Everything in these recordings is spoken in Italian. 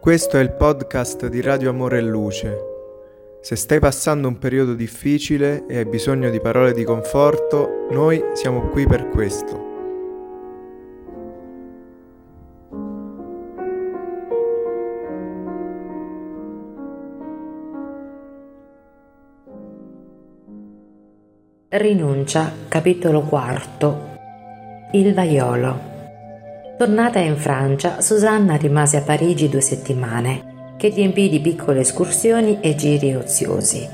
Questo è il podcast di Radio Amore e Luce. Se stai passando un periodo difficile e hai bisogno di parole di conforto, noi siamo qui per questo. Rinuncia, capitolo quarto. Il vaiolo. Tornata in Francia, Susanna rimase a Parigi due settimane, che riempì di piccole escursioni e giri oziosi.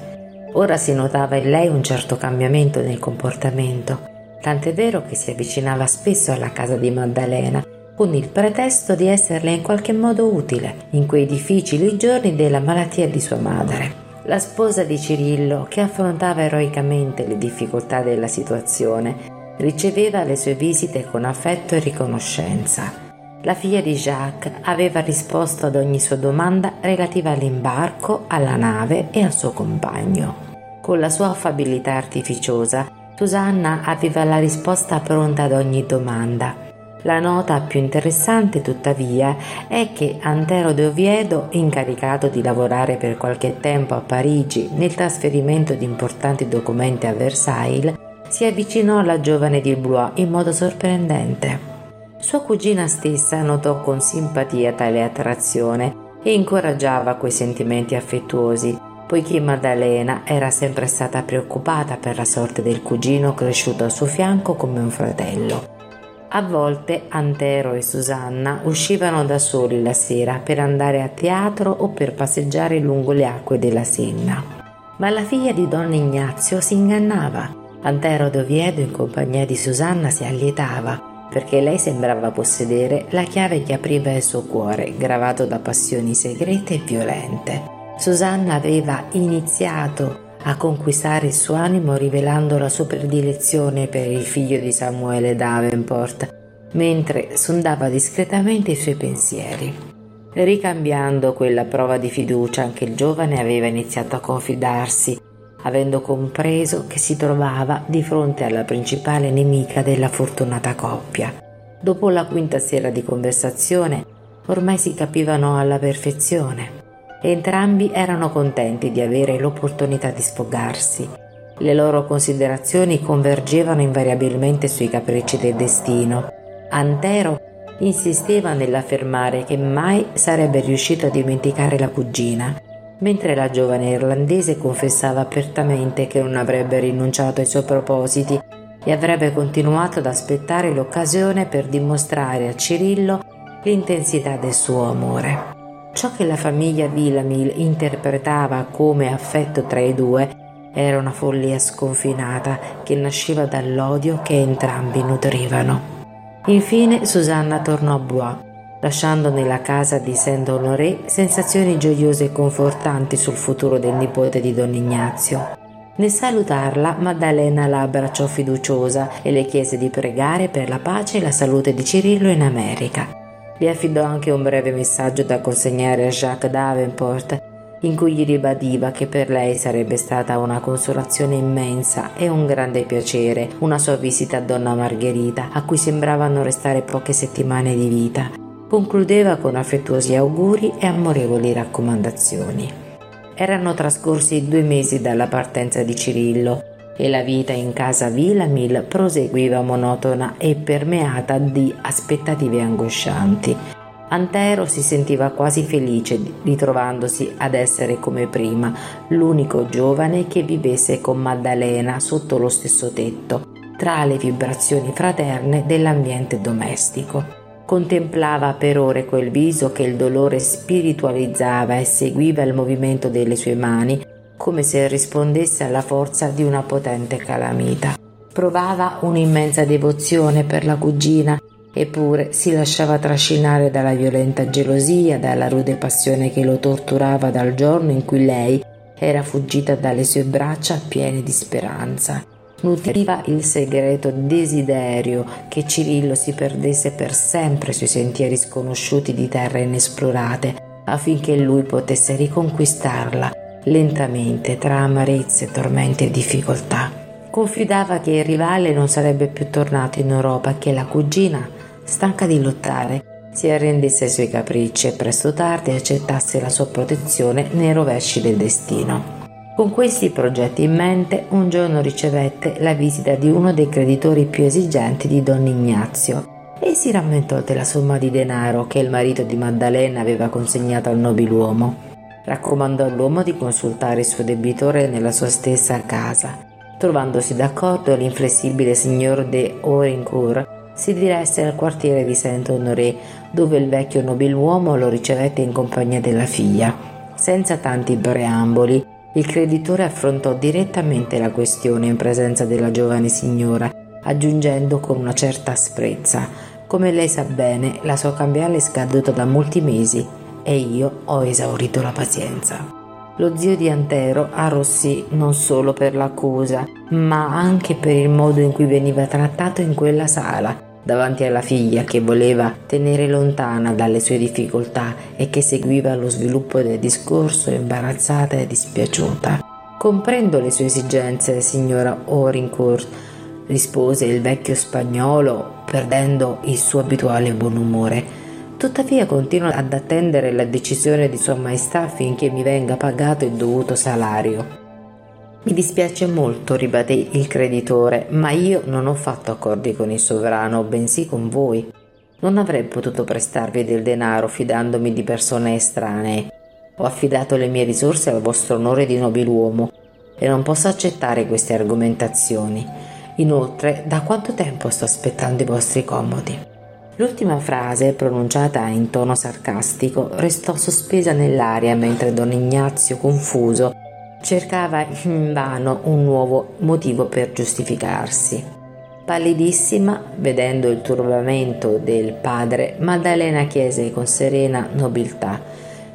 Ora si notava in lei un certo cambiamento nel comportamento, tant'è vero che si avvicinava spesso alla casa di Maddalena, con il pretesto di esserle in qualche modo utile in quei difficili giorni della malattia di sua madre la sposa di Cirillo, che affrontava eroicamente le difficoltà della situazione, riceveva le sue visite con affetto e riconoscenza. La figlia di Jacques aveva risposto ad ogni sua domanda relativa all'imbarco, alla nave e al suo compagno. Con la sua affabilità artificiosa, Susanna aveva la risposta pronta ad ogni domanda la nota più interessante, tuttavia, è che Antero de Oviedo, incaricato di lavorare per qualche tempo a Parigi nel trasferimento di importanti documenti a Versailles, si avvicinò alla giovane di Blois in modo sorprendente. Sua cugina stessa notò con simpatia tale attrazione e incoraggiava quei sentimenti affettuosi, poiché Maddalena era sempre stata preoccupata per la sorte del cugino cresciuto al suo fianco come un fratello. A volte Antero e Susanna uscivano da soli la sera per andare a teatro o per passeggiare lungo le acque della Senna. Ma la figlia di Don Ignazio si ingannava. Antero d'Oviedo in compagnia di Susanna si allietava perché lei sembrava possedere la chiave che apriva il suo cuore, gravato da passioni segrete e violente. Susanna aveva iniziato a conquistare il suo animo rivelando la sua predilezione per il figlio di Samuele Davenport, mentre sondava discretamente i suoi pensieri. Ricambiando quella prova di fiducia, anche il giovane aveva iniziato a confidarsi, avendo compreso che si trovava di fronte alla principale nemica della fortunata coppia. Dopo la quinta sera di conversazione, ormai si capivano alla perfezione. Entrambi erano contenti di avere l'opportunità di sfogarsi. Le loro considerazioni convergevano invariabilmente sui capricci del destino. Antero insisteva nell'affermare che mai sarebbe riuscito a dimenticare la cugina, mentre la giovane irlandese confessava apertamente che non avrebbe rinunciato ai suoi propositi e avrebbe continuato ad aspettare l'occasione per dimostrare a Cirillo l'intensità del suo amore. Ciò che la famiglia Villamil interpretava come affetto tra i due era una follia sconfinata che nasceva dall'odio che entrambi nutrivano. Infine Susanna tornò a Bois, lasciando nella casa di Saint-Honoré sensazioni gioiose e confortanti sul futuro del nipote di Don Ignazio. Nel salutarla, Maddalena la abbracciò fiduciosa e le chiese di pregare per la pace e la salute di Cirillo in America. Le affidò anche un breve messaggio da consegnare a Jacques Davenport, in cui gli ribadiva che per lei sarebbe stata una consolazione immensa e un grande piacere una sua visita a donna Margherita, a cui sembravano restare poche settimane di vita. Concludeva con affettuosi auguri e amorevoli raccomandazioni. Erano trascorsi due mesi dalla partenza di Cirillo e la vita in casa Villamil proseguiva monotona e permeata di aspettative angoscianti. Antero si sentiva quasi felice ritrovandosi ad essere come prima l'unico giovane che vivesse con Maddalena sotto lo stesso tetto, tra le vibrazioni fraterne dell'ambiente domestico. Contemplava per ore quel viso che il dolore spiritualizzava e seguiva il movimento delle sue mani come se rispondesse alla forza di una potente calamita. Provava un'immensa devozione per la cugina, eppure si lasciava trascinare dalla violenta gelosia, dalla rude passione che lo torturava dal giorno in cui lei era fuggita dalle sue braccia piene di speranza. Nutriva il segreto desiderio che Cirillo si perdesse per sempre sui sentieri sconosciuti di terre inesplorate, affinché lui potesse riconquistarla lentamente tra amarezze, tormenti e difficoltà. Confidava che il rivale non sarebbe più tornato in Europa e che la cugina, stanca di lottare, si arrendesse ai suoi capricci e presto tardi accettasse la sua protezione nei rovesci del destino. Con questi progetti in mente, un giorno ricevette la visita di uno dei creditori più esigenti di Don Ignazio e si rammentò della somma di denaro che il marito di Maddalena aveva consegnato al nobiluomo. Raccomandò all'uomo di consultare il suo debitore nella sua stessa casa. Trovandosi d'accordo, l'inflessibile signor de Orincourt si diresse al quartiere di Saint-Honoré, dove il vecchio nobiluomo lo ricevette in compagnia della figlia. Senza tanti preamboli, il creditore affrontò direttamente la questione in presenza della giovane signora, aggiungendo con una certa asprezza come lei sa bene, la sua cambiale è scaduta da molti mesi e io ho esaurito la pazienza. Lo zio di Antero arrossì non solo per l'accusa, ma anche per il modo in cui veniva trattato in quella sala, davanti alla figlia che voleva tenere lontana dalle sue difficoltà e che seguiva lo sviluppo del discorso imbarazzata e dispiaciuta. Comprendo le sue esigenze, signora Orincourt, rispose il vecchio spagnolo, perdendo il suo abituale buon umore. Tuttavia continuo ad attendere la decisione di Sua Maestà affinché mi venga pagato il dovuto salario. Mi dispiace molto, ribatté il creditore, ma io non ho fatto accordi con il sovrano, bensì con voi. Non avrei potuto prestarvi del denaro fidandomi di persone estranee. Ho affidato le mie risorse al vostro onore di nobiluomo e non posso accettare queste argomentazioni. Inoltre, da quanto tempo sto aspettando i vostri comodi? L'ultima frase, pronunciata in tono sarcastico, restò sospesa nell'aria mentre don Ignazio, confuso, cercava invano un nuovo motivo per giustificarsi. Pallidissima, vedendo il turbamento del padre, Maddalena chiese con serena nobiltà: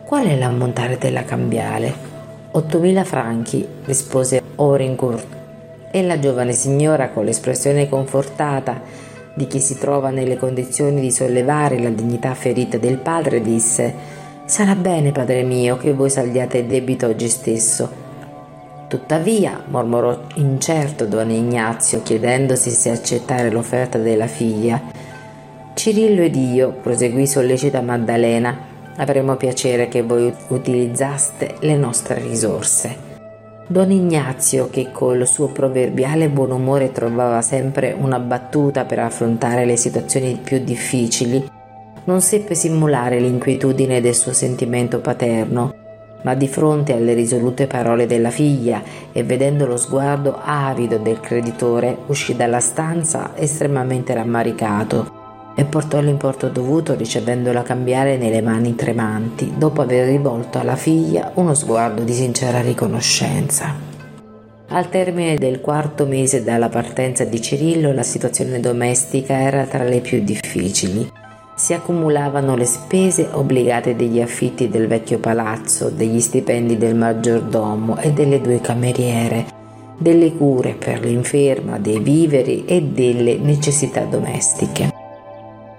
Qual è l'ammontare della cambiale? Ottomila franchi, rispose Orincourt. E la giovane signora, con l'espressione confortata di chi si trova nelle condizioni di sollevare la dignità ferita del padre, disse: Sarà bene, padre mio, che voi saldiate il debito oggi stesso Tuttavia, mormorò incerto don Ignazio, chiedendosi se accettare l'offerta della figlia. Cirillo ed io, proseguì sollecita Maddalena, avremmo piacere che voi utilizzaste le nostre risorse. Don Ignazio, che col suo proverbiale buon umore trovava sempre una battuta per affrontare le situazioni più difficili, non seppe simulare l'inquietudine del suo sentimento paterno ma di fronte alle risolute parole della figlia e vedendo lo sguardo avido del creditore uscì dalla stanza estremamente rammaricato e portò l'importo dovuto ricevendo la cambiale nelle mani tremanti dopo aver rivolto alla figlia uno sguardo di sincera riconoscenza. Al termine del quarto mese dalla partenza di Cirillo la situazione domestica era tra le più difficili si accumulavano le spese obbligate degli affitti del vecchio palazzo, degli stipendi del maggiordomo e delle due cameriere, delle cure per l'inferma, dei viveri e delle necessità domestiche.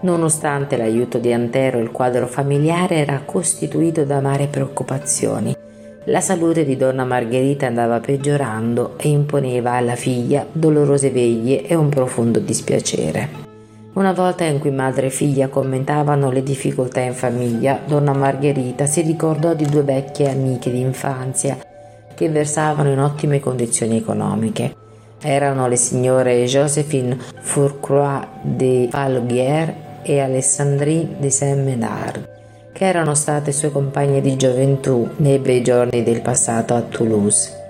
Nonostante l'aiuto di Antero, il quadro familiare era costituito da amare preoccupazioni. La salute di donna Margherita andava peggiorando e imponeva alla figlia dolorose veglie e un profondo dispiacere. Una volta in cui madre e figlia commentavano le difficoltà in famiglia, donna Margherita si ricordò di due vecchie amiche di infanzia che versavano in ottime condizioni economiche. Erano le signore Josephine Fourcroy de Falguière e Alessandrine de Saint-Ménard, che erano state sue compagne di gioventù nei bei giorni del passato a Toulouse.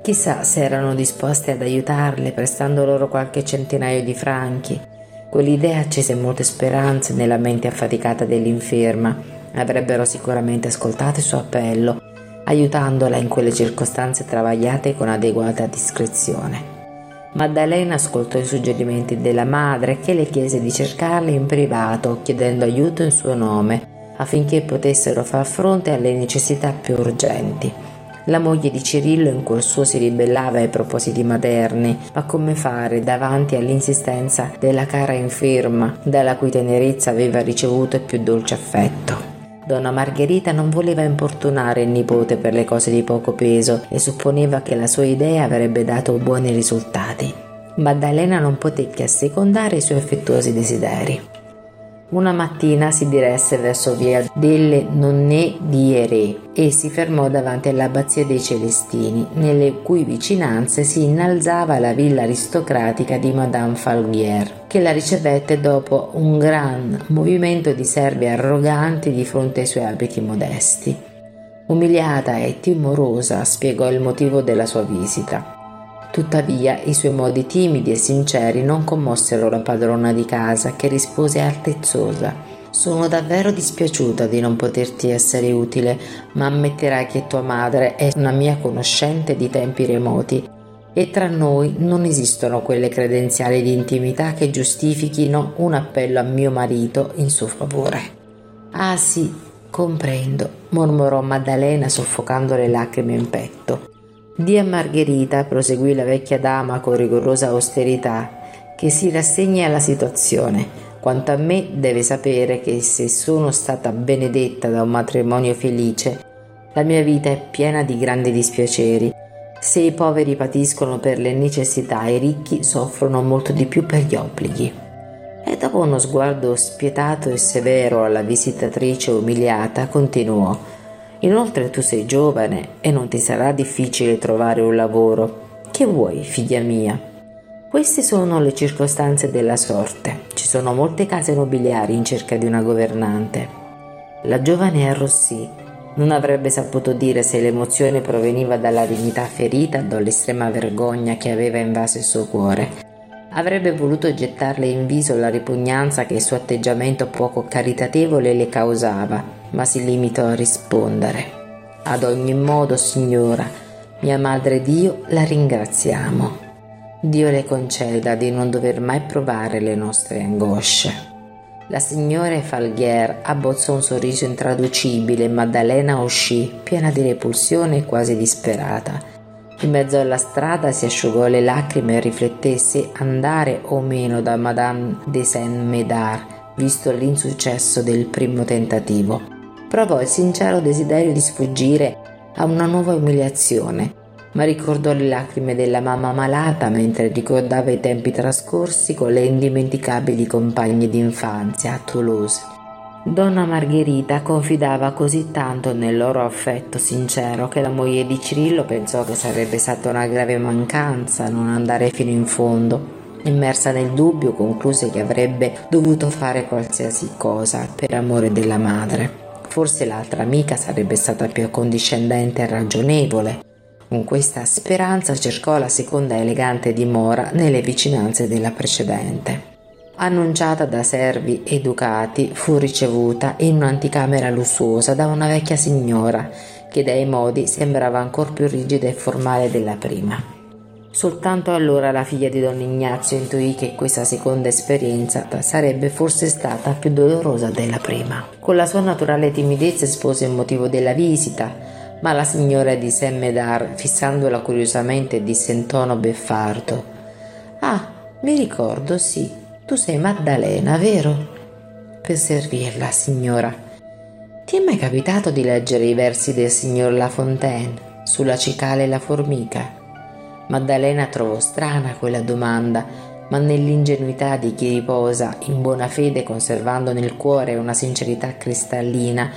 Chissà se erano disposte ad aiutarle prestando loro qualche centinaio di franchi Quell'idea accese molte speranze nella mente affaticata dell'inferma. Avrebbero sicuramente ascoltato il suo appello, aiutandola in quelle circostanze travagliate con adeguata discrezione. Maddalena ascoltò i suggerimenti della madre che le chiese di cercarle in privato, chiedendo aiuto in suo nome, affinché potessero far fronte alle necessità più urgenti. La moglie di Cirillo in cuor suo si ribellava ai propositi materni, ma come fare davanti all'insistenza della cara inferma, dalla cui tenerezza aveva ricevuto il più dolce affetto? Donna Margherita non voleva importunare il nipote per le cose di poco peso e supponeva che la sua idea avrebbe dato buoni risultati. Maddalena non poté che assecondare i suoi affettuosi desideri. Una mattina si diresse verso via delle Nonne di Ere e si fermò davanti all'abbazia dei Celestini, nelle cui vicinanze si innalzava la villa aristocratica di Madame Falguier, che la ricevette dopo un gran movimento di servi arroganti di fronte ai suoi abiti modesti. Umiliata e timorosa spiegò il motivo della sua visita. Tuttavia i suoi modi timidi e sinceri non commossero la padrona di casa, che rispose altezzosa. Sono davvero dispiaciuta di non poterti essere utile, ma ammetterai che tua madre è una mia conoscente di tempi remoti e tra noi non esistono quelle credenziali di intimità che giustifichino un appello a mio marito in suo favore. Ah sì, comprendo, mormorò Maddalena soffocando le lacrime in petto. Di a Margherita, proseguì la vecchia dama con rigorosa austerità, che si rassegni alla situazione. Quanto a me deve sapere che se sono stata benedetta da un matrimonio felice, la mia vita è piena di grandi dispiaceri. Se i poveri patiscono per le necessità, i ricchi soffrono molto di più per gli obblighi. E dopo uno sguardo spietato e severo alla visitatrice umiliata, continuò Inoltre tu sei giovane e non ti sarà difficile trovare un lavoro. Che vuoi, figlia mia? Queste sono le circostanze della sorte. Ci sono molte case nobiliari in cerca di una governante. La giovane arrossì. Non avrebbe saputo dire se l'emozione proveniva dalla dignità ferita o dall'estrema vergogna che aveva invaso il suo cuore. Avrebbe voluto gettarle in viso la ripugnanza che il suo atteggiamento poco caritatevole le causava, ma si limitò a rispondere. Ad ogni modo, signora, mia madre Dio la ringraziamo. Dio le conceda di non dover mai provare le nostre angosce. La signora Falghier abbozzò un sorriso intraducibile e Maddalena uscì, piena di repulsione e quasi disperata. In mezzo alla strada si asciugò le lacrime e rifletté se andare o meno da Madame de Saint-Médard, visto l'insuccesso del primo tentativo. Provò il sincero desiderio di sfuggire a una nuova umiliazione, ma ricordò le lacrime della mamma malata mentre ricordava i tempi trascorsi con le indimenticabili compagne d'infanzia a Toulouse Donna Margherita confidava così tanto nel loro affetto sincero che la moglie di Cirillo pensò che sarebbe stata una grave mancanza non andare fino in fondo. Immersa nel dubbio, concluse che avrebbe dovuto fare qualsiasi cosa per amore della madre. Forse l'altra amica sarebbe stata più accondiscendente e ragionevole. Con questa speranza cercò la seconda elegante dimora nelle vicinanze della precedente annunciata da servi educati, fu ricevuta in un'anticamera lussuosa da una vecchia signora che dai modi sembrava ancor più rigida e formale della prima. Soltanto allora la figlia di don Ignazio intuì che questa seconda esperienza sarebbe forse stata più dolorosa della prima. Con la sua naturale timidezza espose il motivo della visita, ma la signora di Saint-Médard, fissandola curiosamente, disse in tono beffardo: Ah, mi ricordo, sì, tu sei Maddalena, vero? Per servirla, signora. Ti è mai capitato di leggere i versi del signor La Fontaine sulla cicala e la formica? Maddalena trovò strana quella domanda, ma nell'ingenuità di chi riposa in buona fede conservando nel cuore una sincerità cristallina,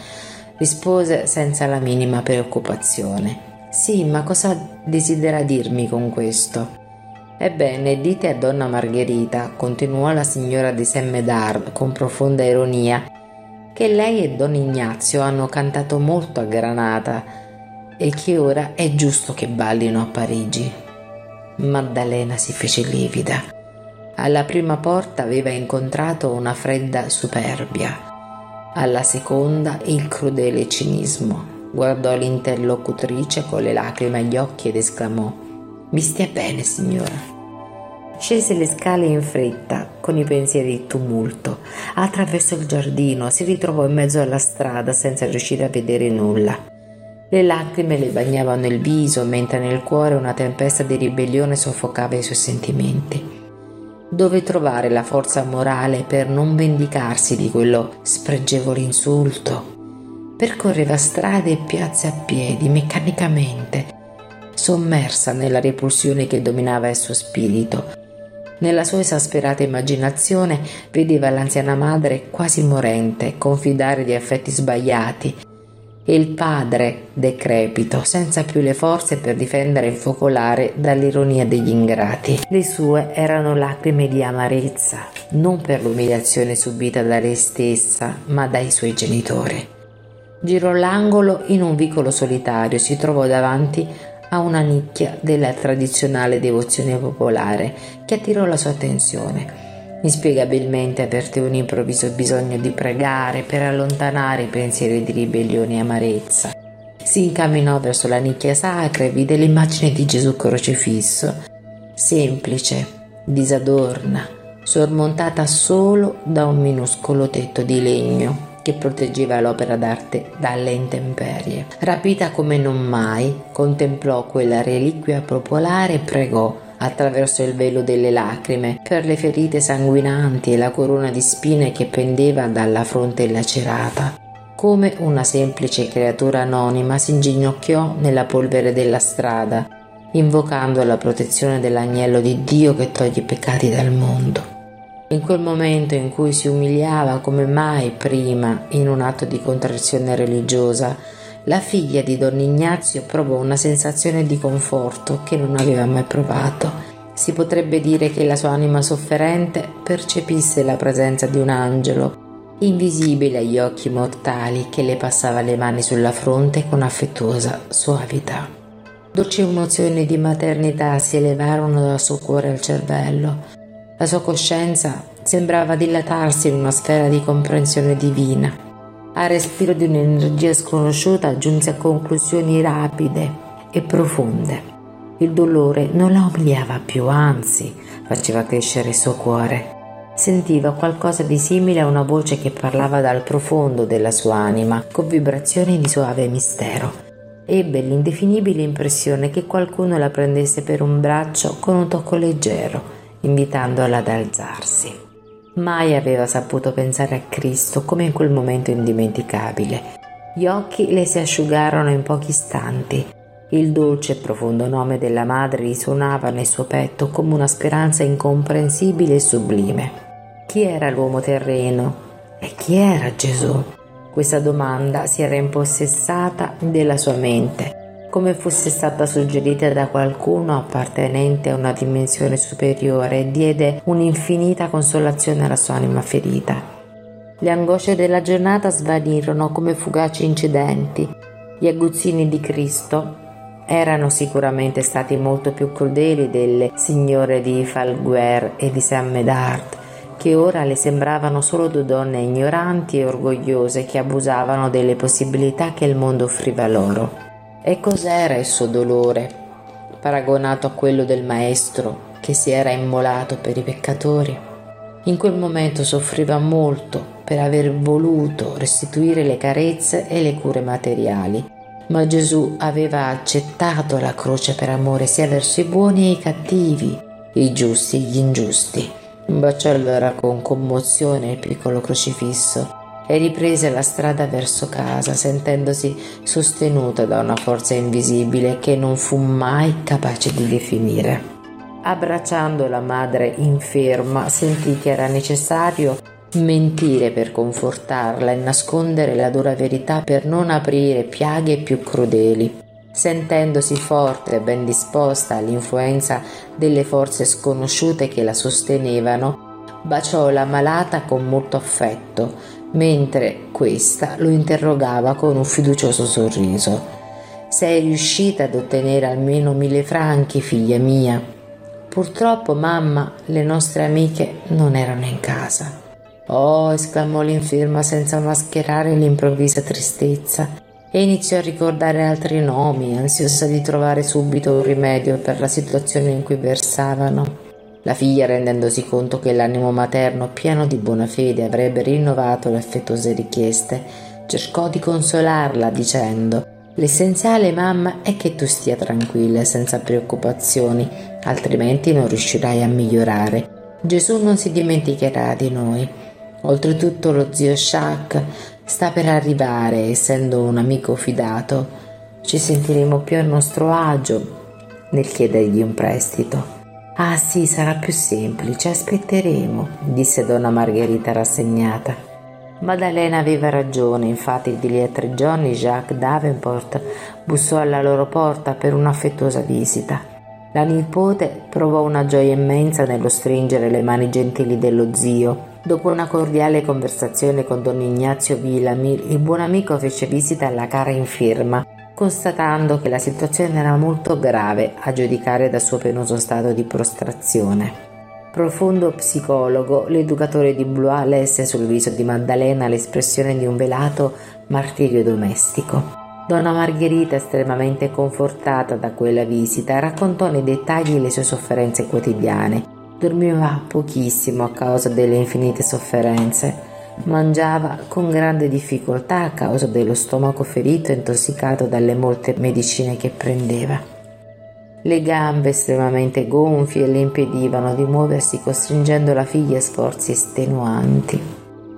rispose senza la minima preoccupazione. Sì, ma cosa desidera dirmi con questo? Ebbene, dite a donna Margherita, continuò la signora di Saint-Médard con profonda ironia, che lei e don Ignazio hanno cantato molto a Granata e che ora è giusto che ballino a Parigi. Maddalena si fece livida. Alla prima porta aveva incontrato una fredda superbia, alla seconda il crudele cinismo. Guardò l'interlocutrice con le lacrime agli occhi ed esclamò: Mi stia bene, signora. Scese le scale in fretta, con i pensieri di tumulto. Attraversò il giardino, si ritrovò in mezzo alla strada senza riuscire a vedere nulla. Le lacrime le bagnavano il viso, mentre nel cuore una tempesta di ribellione soffocava i suoi sentimenti. Dove trovare la forza morale per non vendicarsi di quello spregevole insulto? Percorreva strade e piazze a piedi, meccanicamente, sommersa nella repulsione che dominava il suo spirito Nella sua esasperata immaginazione vedeva l'anziana madre quasi morente confidare di affetti sbagliati il padre decrepito, senza più le forze per difendere il focolare dall'ironia degli ingrati. Le sue erano lacrime di amarezza, non per l'umiliazione subita da lei stessa, ma dai suoi genitori. Girò l'angolo in un vicolo solitario, si trovò davanti a una nicchia della tradizionale devozione popolare che attirò la sua attenzione. Inspiegabilmente avvertì un improvviso bisogno di pregare per allontanare i pensieri di ribellione e amarezza. Si incamminò verso la nicchia sacra e vide l'immagine di Gesù crocifisso, semplice, disadorna, sormontata solo da un minuscolo tetto di legno che proteggeva l'opera d'arte dalle intemperie. Rapita come non mai, contemplò quella reliquia popolare e pregò attraverso il velo delle lacrime, per le ferite sanguinanti e la corona di spine che pendeva dalla fronte lacerata. Come una semplice creatura anonima si inginocchiò nella polvere della strada, invocando la protezione dell'agnello di Dio che toglie i peccati dal mondo. In quel momento in cui si umiliava come mai prima in un atto di contrizione religiosa, la figlia di don Ignazio provò una sensazione di conforto che non aveva mai provato. Si potrebbe dire che la sua anima sofferente percepisse la presenza di un angelo, invisibile agli occhi mortali, che le passava le mani sulla fronte con affettuosa suavità. Dolci emozioni di maternità si elevarono dal suo cuore al cervello. La sua coscienza sembrava dilatarsi in una sfera di comprensione divina al respiro di un'energia sconosciuta giunse a conclusioni rapide e profonde. Il dolore non la umiliava più, anzi faceva crescere il suo cuore. Sentiva qualcosa di simile a una voce che parlava dal profondo della sua anima, con vibrazioni di suave mistero. Ebbe l'indefinibile impressione che qualcuno la prendesse per un braccio con un tocco leggero, invitandola ad alzarsi. Mai aveva saputo pensare a Cristo come in quel momento indimenticabile. Gli occhi le si asciugarono in pochi istanti. Il dolce e profondo nome della madre risuonava nel suo petto come una speranza incomprensibile e sublime. Chi era l'uomo terreno? E chi era Gesù? Questa domanda si era impossessata della sua mente come fosse stata suggerita da qualcuno appartenente a una dimensione superiore diede un'infinita consolazione alla sua anima ferita. Le angosce della giornata svanirono come fugaci incidenti. Gli aguzzini di Cristo erano sicuramente stati molto più crudeli delle signore di Falguer e di Saint Medard, che ora le sembravano solo due donne ignoranti e orgogliose che abusavano delle possibilità che il mondo offriva loro. E cos'era il suo dolore, paragonato a quello del Maestro che si era immolato per i peccatori? In quel momento soffriva molto per aver voluto restituire le carezze e le cure materiali, ma Gesù aveva accettato la croce per amore sia verso i buoni e i cattivi, i giusti e gli ingiusti. Baciò allora con commozione il piccolo crocifisso e riprese la strada verso casa, sentendosi sostenuta da una forza invisibile che non fu mai capace di definire. Abbracciando la madre inferma, sentì che era necessario mentire per confortarla e nascondere la dura verità per non aprire piaghe più crudeli. Sentendosi forte e ben disposta all'influenza delle forze sconosciute che la sostenevano, baciò la malata con molto affetto, mentre questa lo interrogava con un fiducioso sorriso. Sei riuscita ad ottenere almeno mille franchi, figlia mia? Purtroppo, mamma, le nostre amiche non erano in casa. Oh, esclamò l'inferma senza mascherare l'improvvisa tristezza e iniziò a ricordare altri nomi, ansiosa di trovare subito un rimedio per la situazione in cui versavano. La figlia, rendendosi conto che l'animo materno, pieno di buona fede, avrebbe rinnovato le affettuose richieste, cercò di consolarla dicendo L'essenziale, mamma, è che tu stia tranquilla e senza preoccupazioni, altrimenti non riuscirai a migliorare. Gesù non si dimenticherà di noi. Oltretutto lo zio Shak sta per arrivare, essendo un amico fidato. Ci sentiremo più a nostro agio nel chiedergli un prestito. Ah sì, sarà più semplice, aspetteremo, disse donna Margherita rassegnata. Maddalena aveva ragione, infatti di lì a tre giorni Jacques Davenport bussò alla loro porta per un'affettuosa visita. La nipote provò una gioia immensa nello stringere le mani gentili dello zio. Dopo una cordiale conversazione con don Ignazio Villamil, il buon amico fece visita alla cara infirma constatando che la situazione era molto grave a giudicare dal suo penoso stato di prostrazione. Profondo psicologo, l'educatore di Blois lesse sul viso di Maddalena l'espressione di un velato martirio domestico. Donna Margherita, estremamente confortata da quella visita, raccontò nei dettagli le sue sofferenze quotidiane. Dormiva pochissimo a causa delle infinite sofferenze Mangiava con grande difficoltà a causa dello stomaco ferito e intossicato dalle molte medicine che prendeva. Le gambe estremamente gonfie le impedivano di muoversi costringendo la figlia a sforzi estenuanti.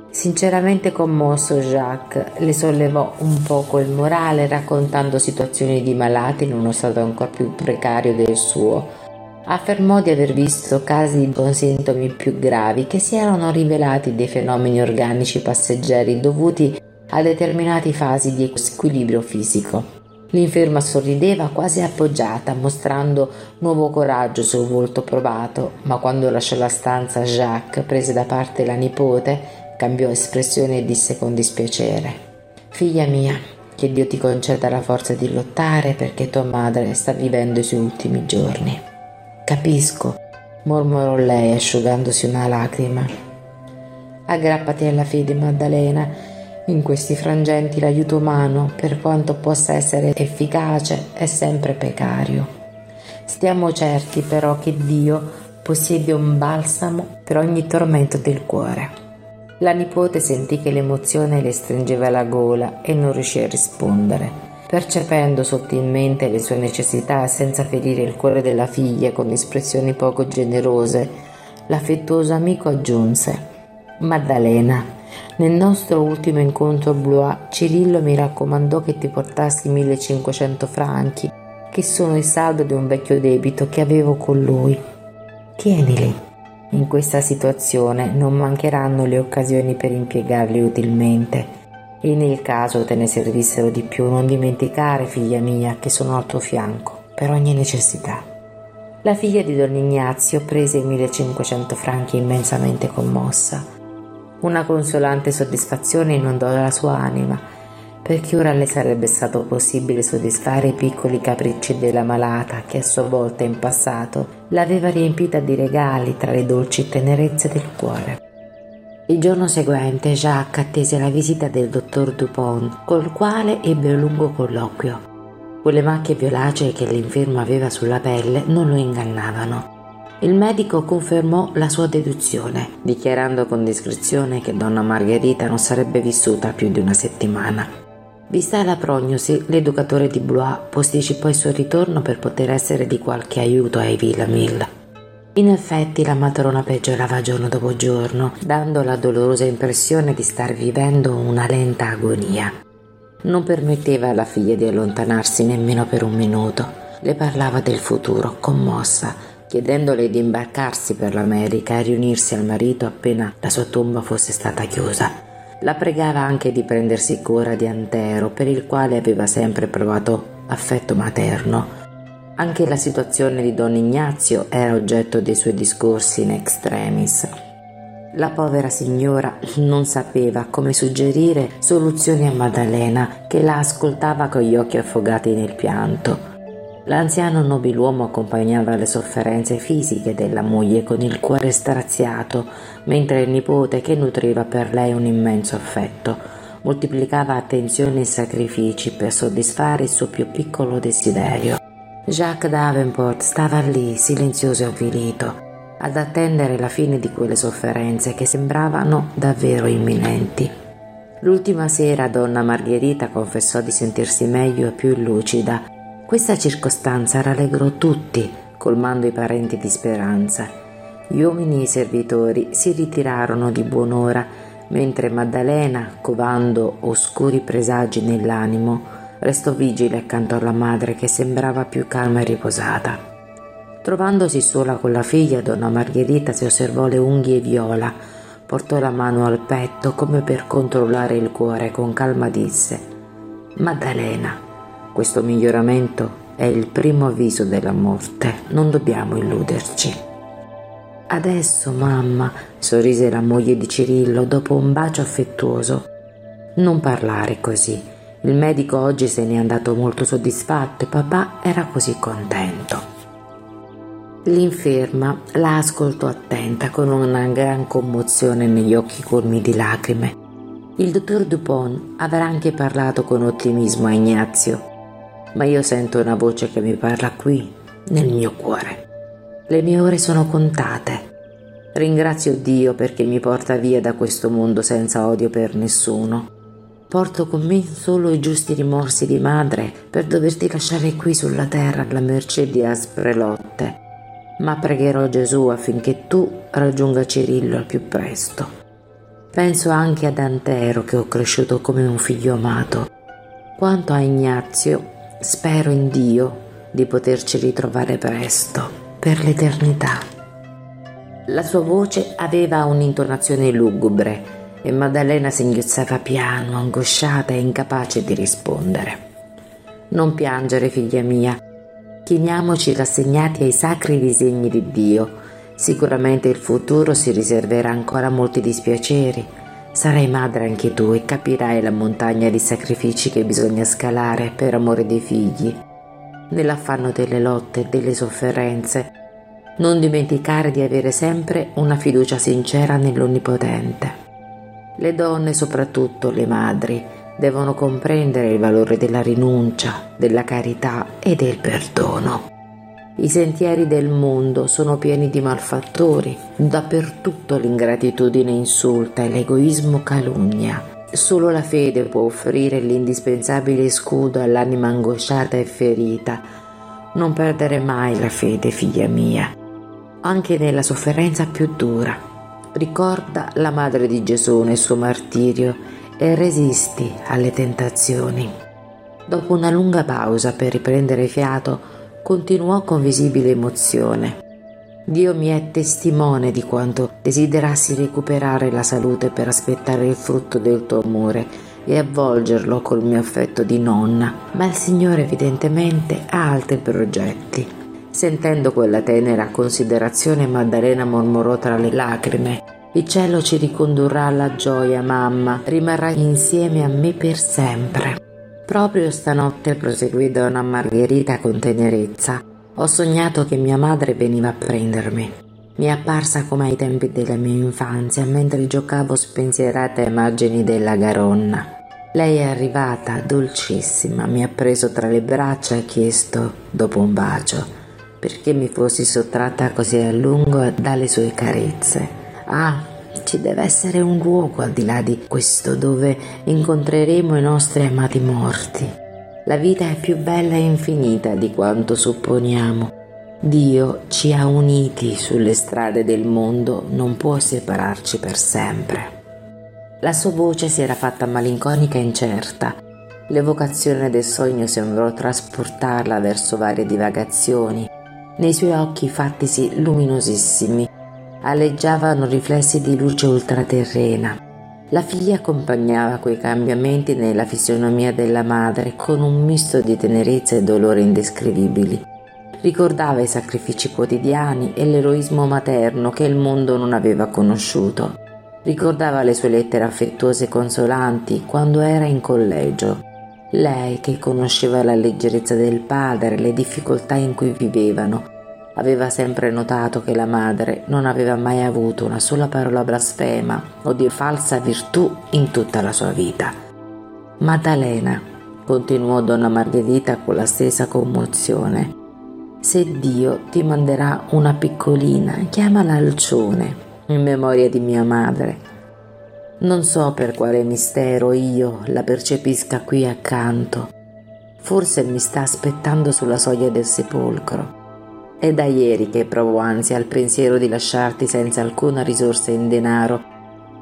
Sinceramente commosso Jacques le sollevò un poco il morale raccontando situazioni di malati in uno stato ancora più precario del suo affermò di aver visto casi con sintomi più gravi che si erano rivelati dei fenomeni organici passeggeri dovuti a determinate fasi di squilibrio fisico. L'inferma sorrideva quasi appoggiata, mostrando nuovo coraggio sul volto provato, ma quando lasciò la stanza Jacques prese da parte la nipote, cambiò espressione e disse con dispiacere Figlia mia, che Dio ti conceda la forza di lottare perché tua madre sta vivendo i suoi ultimi giorni. Capisco, mormorò lei asciugandosi una lacrima. Aggrappati alla fede, Maddalena. In questi frangenti l'aiuto umano, per quanto possa essere efficace, è sempre precario. Stiamo certi però che Dio possiede un balsamo per ogni tormento del cuore. La nipote sentì che l'emozione le stringeva la gola e non riuscì a rispondere. Percependo sottilmente le sue necessità senza ferire il cuore della figlia con espressioni poco generose, l'affettuoso amico aggiunse Maddalena, nel nostro ultimo incontro a Blois, Cirillo mi raccomandò che ti portassi 1500 franchi, che sono il saldo di un vecchio debito che avevo con lui. Tienili. In questa situazione non mancheranno le occasioni per impiegarli utilmente e nel caso te ne servissero di più non dimenticare, figlia mia, che sono al tuo fianco per ogni necessità. La figlia di don Ignazio prese i 1500 franchi immensamente commossa. Una consolante soddisfazione inondò la sua anima, perché ora le sarebbe stato possibile soddisfare i piccoli capricci della malata che a sua volta in passato l'aveva riempita di regali tra le dolci tenerezze del cuore. Il giorno seguente Jacques attese la visita del dottor Dupont, col quale ebbe un lungo colloquio. Quelle macchie violacee che l'infermo aveva sulla pelle non lo ingannavano. Il medico confermò la sua deduzione, dichiarando con discrezione che donna Margherita non sarebbe vissuta più di una settimana. Vista la prognosi, l'educatore di Blois posticipò il suo ritorno per poter essere di qualche aiuto ai Villamil. In effetti la matrona peggiorava giorno dopo giorno, dando la dolorosa impressione di star vivendo una lenta agonia. Non permetteva alla figlia di allontanarsi nemmeno per un minuto. Le parlava del futuro, commossa, chiedendole di imbarcarsi per l'America e riunirsi al marito appena la sua tomba fosse stata chiusa. La pregava anche di prendersi cura di Antero, per il quale aveva sempre provato affetto materno anche la situazione di don Ignazio era oggetto dei suoi discorsi in extremis. La povera signora non sapeva come suggerire soluzioni a Maddalena, che la ascoltava con gli occhi affogati nel pianto. L'anziano nobiluomo accompagnava le sofferenze fisiche della moglie con il cuore straziato, mentre il nipote, che nutriva per lei un immenso affetto, moltiplicava attenzioni e sacrifici per soddisfare il suo più piccolo desiderio. Jacques Davenport stava lì, silenzioso e avvilito, ad attendere la fine di quelle sofferenze che sembravano davvero imminenti. L'ultima sera donna Margherita confessò di sentirsi meglio e più lucida. Questa circostanza rallegrò tutti, colmando i parenti di speranza. Gli uomini e i servitori si ritirarono di buon'ora, mentre Maddalena, covando oscuri presagi nell'animo, restò vigile accanto alla madre che sembrava più calma e riposata. Trovandosi sola con la figlia, donna Margherita si osservò le unghie viola, portò la mano al petto come per controllare il cuore, con calma disse Maddalena, questo miglioramento è il primo avviso della morte, non dobbiamo illuderci. Adesso, mamma, sorrise la moglie di Cirillo dopo un bacio affettuoso. Non parlare così. Il medico oggi se n'è andato molto soddisfatto e papà era così contento. L'inferma la ascoltò attenta con una gran commozione negli occhi colmi di lacrime. Il dottor Dupont avrà anche parlato con ottimismo a Ignazio, ma io sento una voce che mi parla qui, nel mio cuore. Le mie ore sono contate. Ringrazio Dio perché mi porta via da questo mondo senza odio per nessuno. Porto con me solo i giusti rimorsi di madre per doverti lasciare qui sulla terra alla mercé di aspre lotte ma pregherò Gesù affinché tu raggiunga Cirillo al più presto. Penso anche ad Antero che ho cresciuto come un figlio amato. Quanto a Ignazio, spero in Dio di poterci ritrovare presto, per l'eternità. La sua voce aveva un'intonazione lugubre e Maddalena singhiozzava piano, angosciata e incapace di rispondere. Non piangere, figlia mia, Chiniamoci rassegnati ai sacri disegni di Dio. Sicuramente il futuro si riserverà ancora molti dispiaceri. Sarai madre anche tu e capirai la montagna di sacrifici che bisogna scalare per amore dei figli. Nell'affanno delle lotte e delle sofferenze, non dimenticare di avere sempre una fiducia sincera nell'Onnipotente. Le donne, soprattutto le madri, devono comprendere il valore della rinuncia, della carità e del perdono. I sentieri del mondo sono pieni di malfattori, dappertutto l'ingratitudine insulta e l'egoismo calunnia. Solo la fede può offrire l'indispensabile scudo all'anima angosciata e ferita. Non perdere mai la fede, figlia mia, anche nella sofferenza più dura. Ricorda la madre di Gesù nel suo martirio e resisti alle tentazioni. Dopo una lunga pausa per riprendere fiato, continuò con visibile emozione. Dio mi è testimone di quanto desiderassi recuperare la salute per aspettare il frutto del tuo amore e avvolgerlo col mio affetto di nonna, ma il Signore evidentemente ha altri progetti. Sentendo quella tenera considerazione, Maddalena mormorò tra le lacrime il cielo ci ricondurrà alla gioia, mamma. Rimarrai insieme a me per sempre. Proprio stanotte, proseguì donna Margherita con tenerezza, ho sognato che mia madre veniva a prendermi. Mi è apparsa come ai tempi della mia infanzia, mentre giocavo spensierata ai margini della Garonna. Lei è arrivata, dolcissima, mi ha preso tra le braccia e ha chiesto, dopo un bacio, perché mi fossi sottratta così a lungo dalle sue carezze. Ah, ci deve essere un luogo al di là di questo dove incontreremo i nostri amati morti. La vita è più bella e infinita di quanto supponiamo. Dio ci ha uniti sulle strade del mondo, non può separarci per sempre. La sua voce si era fatta malinconica e incerta. L'evocazione del sogno sembrò trasportarla verso varie divagazioni. Nei suoi occhi fattisi luminosissimi aleggiavano riflessi di luce ultraterrena. La figlia accompagnava quei cambiamenti nella fisionomia della madre con un misto di tenerezza e dolore indescrivibili. Ricordava i sacrifici quotidiani e l'eroismo materno che il mondo non aveva conosciuto. Ricordava le sue lettere affettuose e consolanti quando era in collegio. Lei che conosceva la leggerezza del padre, le difficoltà in cui vivevano, Aveva sempre notato che la madre non aveva mai avuto una sola parola blasfema o di falsa virtù in tutta la sua vita. Maddalena, continuò donna Margherita con la stessa commozione, se Dio ti manderà una piccolina, chiamala Alcione, in memoria di mia madre. Non so per quale mistero io la percepisca qui accanto. Forse mi sta aspettando sulla soglia del sepolcro è da ieri che provo ansia al pensiero di lasciarti senza alcuna risorsa in denaro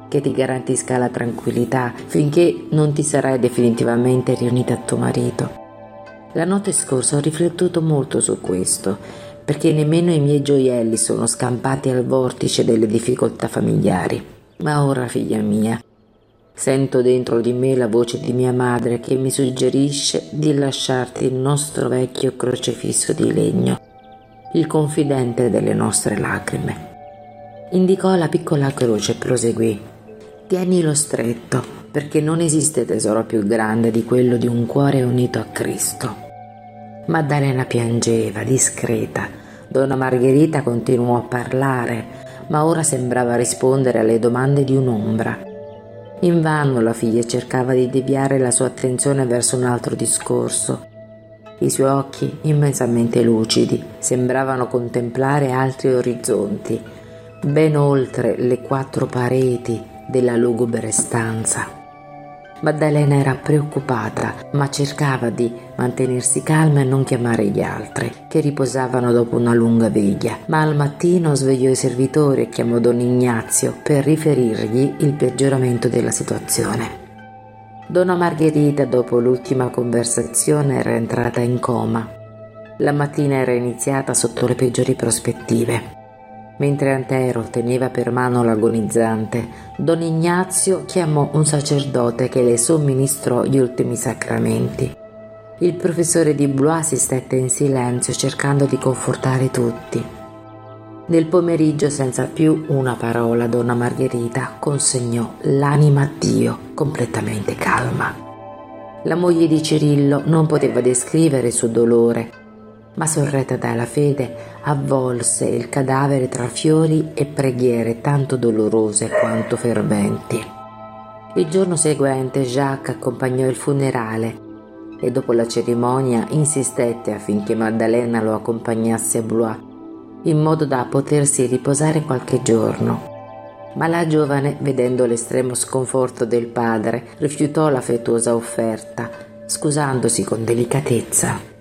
che ti garantisca la tranquillità finché non ti sarai definitivamente riunita a tuo marito. La notte scorsa ho riflettuto molto su questo. perché nemmeno i miei gioielli sono scampati al vortice delle difficoltà familiari. Ma ora, figlia mia, sento dentro di me la voce di mia madre che mi suggerisce di lasciarti il nostro vecchio crocefisso di legno, il confidente delle nostre lacrime. Indicò la piccola croce e proseguì. Tienilo stretto, perché non esiste tesoro più grande di quello di un cuore unito a Cristo. Maddalena piangeva, discreta. Donna Margherita continuò a parlare, ma ora sembrava rispondere alle domande di un'ombra. Invano la figlia cercava di deviare la sua attenzione verso un altro discorso. I suoi occhi, immensamente lucidi, sembravano contemplare altri orizzonti, ben oltre le quattro pareti della lugubre stanza. Maddalena era preoccupata, ma cercava di mantenersi calma e non chiamare gli altri, che riposavano dopo una lunga veglia. Ma al mattino svegliò i servitori e chiamò Don Ignazio per riferirgli il peggioramento della situazione. Donna Margherita, dopo l'ultima conversazione, era entrata in coma. La mattina era iniziata sotto le peggiori prospettive. Mentre Antero teneva per mano l'agonizzante, don Ignazio chiamò un sacerdote che le somministrò gli ultimi sacramenti. Il professore di Blois si stette in silenzio cercando di confortare tutti. Nel pomeriggio, senza più una parola, donna Margherita consegnò l'anima a Dio, completamente calma. La moglie di Cirillo non poteva descrivere il suo dolore ma sorretta dalla fede avvolse il cadavere tra fiori e preghiere tanto dolorose quanto ferventi. Il giorno seguente Jacques accompagnò il funerale e dopo la cerimonia insistette affinché Maddalena lo accompagnasse a Blois, in modo da potersi riposare qualche giorno. Ma la giovane, vedendo l'estremo sconforto del padre, rifiutò l'affettuosa offerta, scusandosi con delicatezza.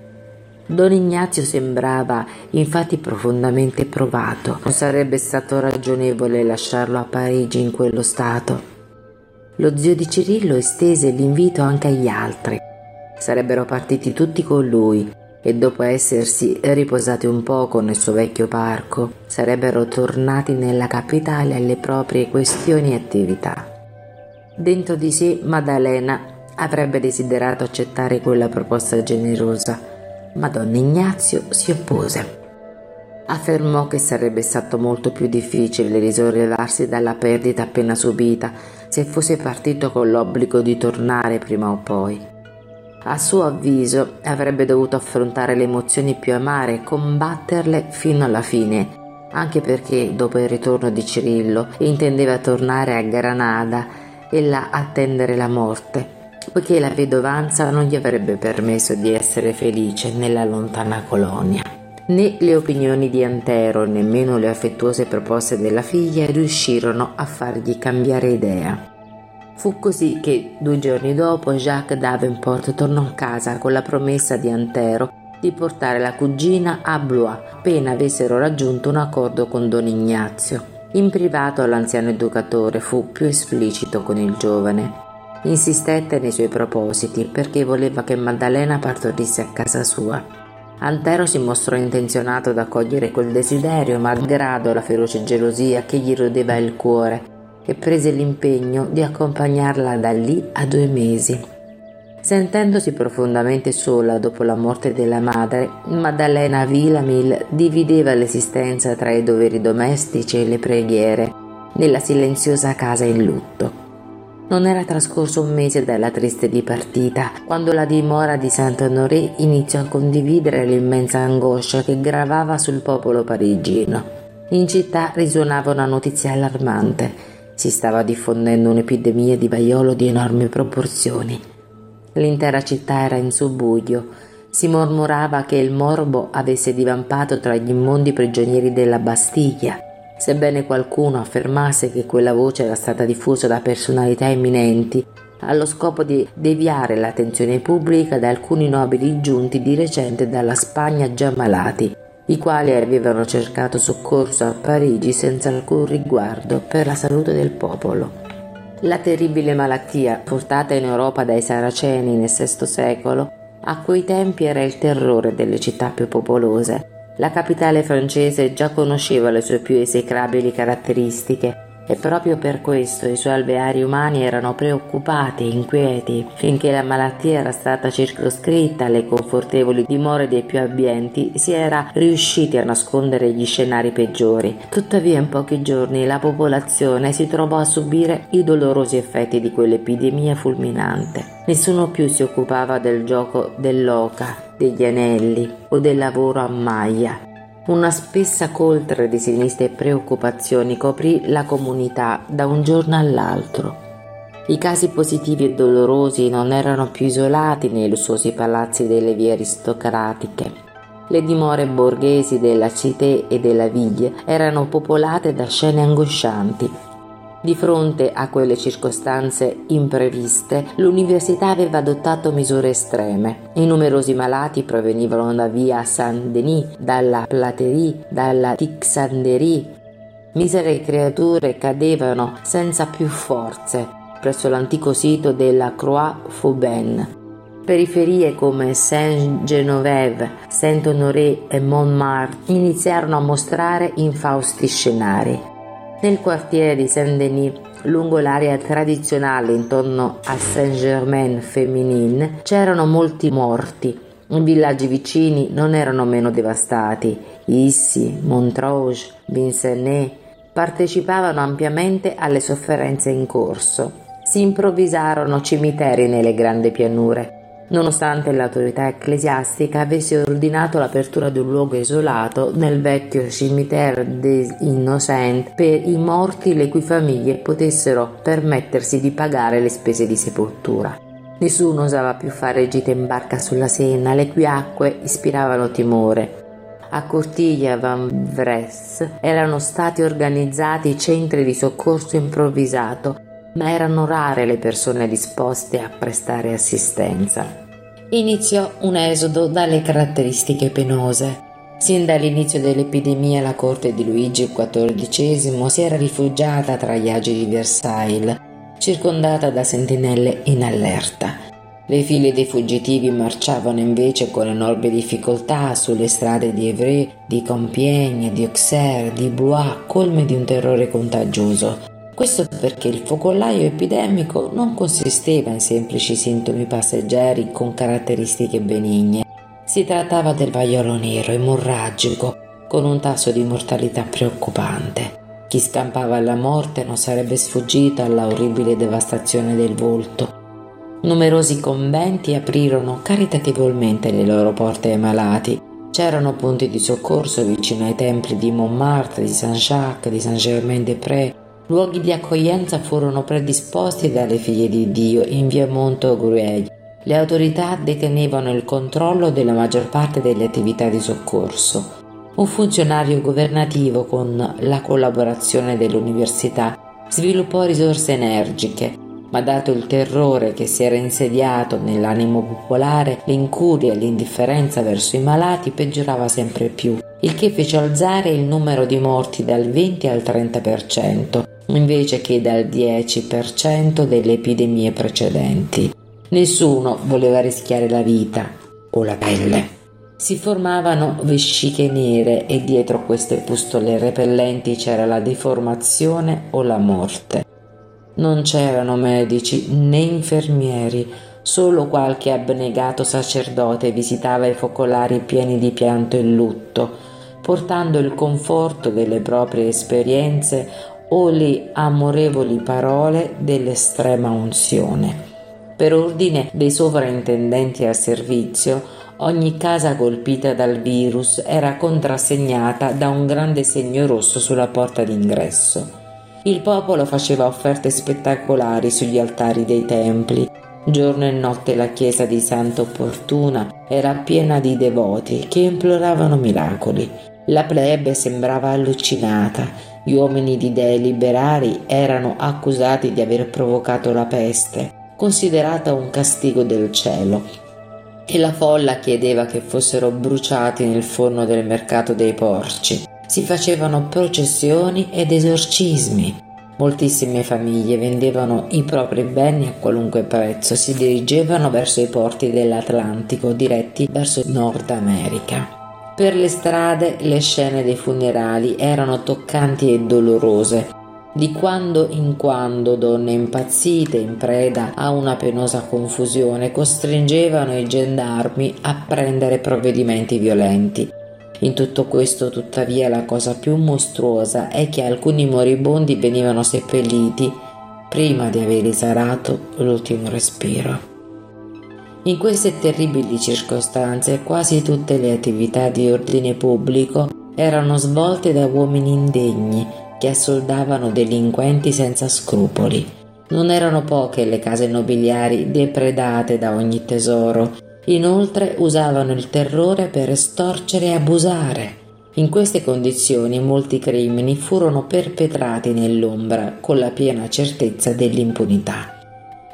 Don Ignazio sembrava infatti profondamente provato. Non sarebbe stato ragionevole lasciarlo a Parigi in quello stato. Lo zio di Cirillo estese l'invito anche agli altri. Sarebbero partiti tutti con lui e dopo essersi riposati un poco nel suo vecchio parco, sarebbero tornati nella capitale alle proprie questioni e attività. Dentro di sé Maddalena avrebbe desiderato accettare quella proposta generosa ma Don Ignazio si oppose. Affermò che sarebbe stato molto più difficile risollevarsi dalla perdita appena subita se fosse partito con l'obbligo di tornare prima o poi. A suo avviso avrebbe dovuto affrontare le emozioni più amare e combatterle fino alla fine, anche perché dopo il ritorno di Cirillo intendeva tornare a Granada e là attendere la morte poiché la vedovanza non gli avrebbe permesso di essere felice nella lontana colonia. Né le opinioni di Antero, nemmeno le affettuose proposte della figlia riuscirono a fargli cambiare idea. Fu così che due giorni dopo Jacques Davenport tornò a casa con la promessa di Antero di portare la cugina a Blois appena avessero raggiunto un accordo con Don Ignazio. In privato l'anziano educatore fu più esplicito con il giovane. Insistette nei suoi propositi perché voleva che Maddalena partorisse a casa sua. Antero si mostrò intenzionato ad accogliere quel desiderio, malgrado la feroce gelosia che gli rodeva il cuore, e prese l'impegno di accompagnarla da lì a due mesi. Sentendosi profondamente sola dopo la morte della madre, Maddalena Villamil divideva l'esistenza tra i doveri domestici e le preghiere nella silenziosa casa in lutto. Non era trascorso un mese dalla triste dipartita, quando la dimora di Saint-Honoré iniziò a condividere l'immensa angoscia che gravava sul popolo parigino. In città risuonava una notizia allarmante. Si stava diffondendo un'epidemia di vaiolo di enormi proporzioni. L'intera città era in subbuglio. Si mormorava che il morbo avesse divampato tra gli immondi prigionieri della Bastiglia sebbene qualcuno affermasse che quella voce era stata diffusa da personalità eminenti, allo scopo di deviare l'attenzione pubblica da alcuni nobili giunti di recente dalla Spagna già malati, i quali avevano cercato soccorso a Parigi senza alcun riguardo per la salute del popolo. La terribile malattia, portata in Europa dai Saraceni nel VI secolo, a quei tempi era il terrore delle città più popolose La capitale francese già conosceva le sue più esecrabili caratteristiche e proprio per questo i suoi alveari umani erano preoccupati e inquieti. Finché la malattia era stata circoscritta alle confortevoli dimore dei più abbienti, si era riusciti a nascondere gli scenari peggiori. Tuttavia in pochi giorni la popolazione si trovò a subire i dolorosi effetti di quell'epidemia fulminante. Nessuno più si occupava del gioco dell'oca, degli anelli o del lavoro a maglia una spessa coltre di sinistre preoccupazioni coprì la comunità da un giorno all'altro. I casi positivi e dolorosi non erano più isolati nei lussuosi palazzi delle vie aristocratiche. Le dimore borghesi della Cité e della Ville erano popolate da scene angoscianti di fronte a quelle circostanze impreviste, l'università aveva adottato misure estreme. I numerosi malati provenivano da via Saint-Denis, dalla Platerie, dalla Tixanderie. Misere creature cadevano senza più forze presso l'antico sito della Croix-Fauben. Periferie come Saint-Genovève, Saint-Honoré e Montmartre iniziarono a mostrare infausti scenari. Nel quartiere di Saint-Denis, lungo l'area tradizionale intorno a Saint-Germain-Féminin, c'erano molti morti. I villaggi vicini non erano meno devastati. Issy, Montreuil, Vincennes partecipavano ampiamente alle sofferenze in corso. Si improvvisarono cimiteri nelle grandi pianure nonostante l'autorità ecclesiastica avesse ordinato l'apertura di un luogo isolato nel vecchio cimitero des Innocents per i morti le cui famiglie potessero permettersi di pagare le spese di sepoltura. Nessuno osava più fare gite in barca sulla Senna, le cui acque ispiravano timore. A Cortiglia Van Vres erano stati organizzati centri di soccorso improvvisato ma erano rare le persone disposte a prestare assistenza. Iniziò un esodo dalle caratteristiche penose. Sin dall'inizio dell'epidemia la corte di Luigi XIV si era rifugiata tra gli agi di Versailles, circondata da sentinelle in allerta. Le file dei fuggitivi marciavano invece con enorme difficoltà sulle strade di Évry, di Compiègne, di Auxerre, di Blois, colme di un terrore contagioso. Questo perché il focolaio epidemico non consisteva in semplici sintomi passeggeri con caratteristiche benigne. Si trattava del vaiolo nero emorragico con un tasso di mortalità preoccupante. Chi scampava alla morte non sarebbe sfuggito alla orribile devastazione del volto. Numerosi conventi aprirono caritatevolmente le loro porte ai malati. C'erano punti di soccorso vicino ai templi di Montmartre, di Saint-Jacques, di Saint-Germain-des-Prés, Luoghi di accoglienza furono predisposti dalle figlie di Dio in via Montaugruel. Le autorità detenevano il controllo della maggior parte delle attività di soccorso. Un funzionario governativo, con la collaborazione dell'università, sviluppò risorse energiche, ma dato il terrore che si era insediato nell'animo popolare, l'incuria e l'indifferenza verso i malati peggiorava sempre più, il che fece alzare il numero di morti dal 20 al 30%, invece che dal 10% delle epidemie precedenti. Nessuno voleva rischiare la vita o la pelle. Si formavano vesciche nere e dietro queste pustole repellenti c'era la deformazione o la morte. Non c'erano medici né infermieri, solo qualche abnegato sacerdote visitava i focolari pieni di pianto e lutto, portando il conforto delle proprie esperienze o le amorevoli parole dell'estrema unzione. Per ordine dei sovrintendenti al servizio, ogni casa colpita dal virus era contrassegnata da un grande segno rosso sulla porta d'ingresso. Il popolo faceva offerte spettacolari sugli altari dei templi. Giorno e notte la chiesa di Santa Opportuna era piena di devoti che imploravano miracoli. La plebe sembrava allucinata gli uomini di dei liberali erano accusati di aver provocato la peste, considerata un castigo del cielo, e la folla chiedeva che fossero bruciati nel forno del mercato dei porci. Si facevano processioni ed esorcismi. Moltissime famiglie vendevano i propri beni a qualunque prezzo, si dirigevano verso i porti dell'Atlantico diretti verso Nord America. Per le strade le scene dei funerali erano toccanti e dolorose. Di quando in quando donne impazzite in preda a una penosa confusione costringevano i gendarmi a prendere provvedimenti violenti. In tutto questo, tuttavia, la cosa più mostruosa è che alcuni moribondi venivano seppelliti prima di aver esarato l'ultimo respiro. In queste terribili circostanze quasi tutte le attività di ordine pubblico erano svolte da uomini indegni che assoldavano delinquenti senza scrupoli. Non erano poche le case nobiliari depredate da ogni tesoro. Inoltre usavano il terrore per estorcere e abusare. In queste condizioni molti crimini furono perpetrati nell'ombra con la piena certezza dell'impunità.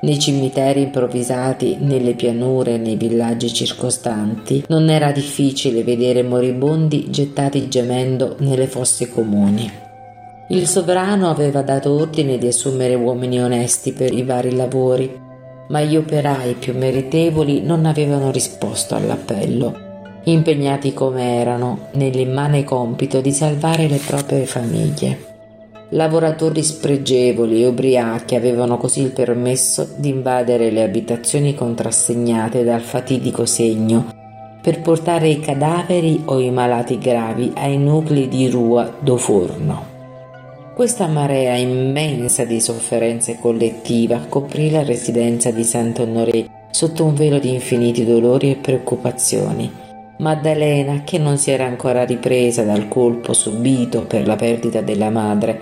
Nei cimiteri improvvisati, nelle pianure e nei villaggi circostanti, non era difficile vedere moribondi gettati gemendo nelle fosse comuni. Il sovrano aveva dato ordine di assumere uomini onesti per i vari lavori, ma gli operai più meritevoli non avevano risposto all'appello, impegnati come erano nell'immane compito di salvare le proprie famiglie. Lavoratori spregevoli e ubriachi avevano così il permesso di invadere le abitazioni contrassegnate dal fatidico segno per portare i cadaveri o i malati gravi ai nuclei di rua do forno. Questa marea immensa di sofferenze collettiva coprì la residenza di Sant'Onoré sotto un velo di infiniti dolori e preoccupazioni. Maddalena, che non si era ancora ripresa dal colpo subito per la perdita della madre,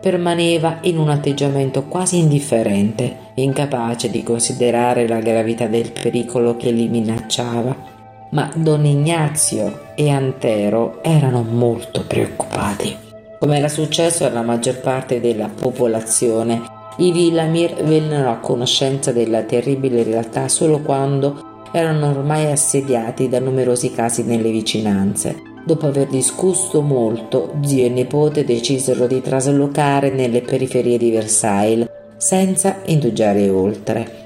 permaneva in un atteggiamento quasi indifferente, incapace di considerare la gravità del pericolo che li minacciava. Ma Don Ignazio e Antero erano molto preoccupati. Come era successo alla maggior parte della popolazione, i Villamir vennero a conoscenza della terribile realtà solo quando erano ormai assediati da numerosi casi nelle vicinanze. Dopo aver discusso molto, zio e nipote decisero di traslocare nelle periferie di Versailles, senza indugiare oltre.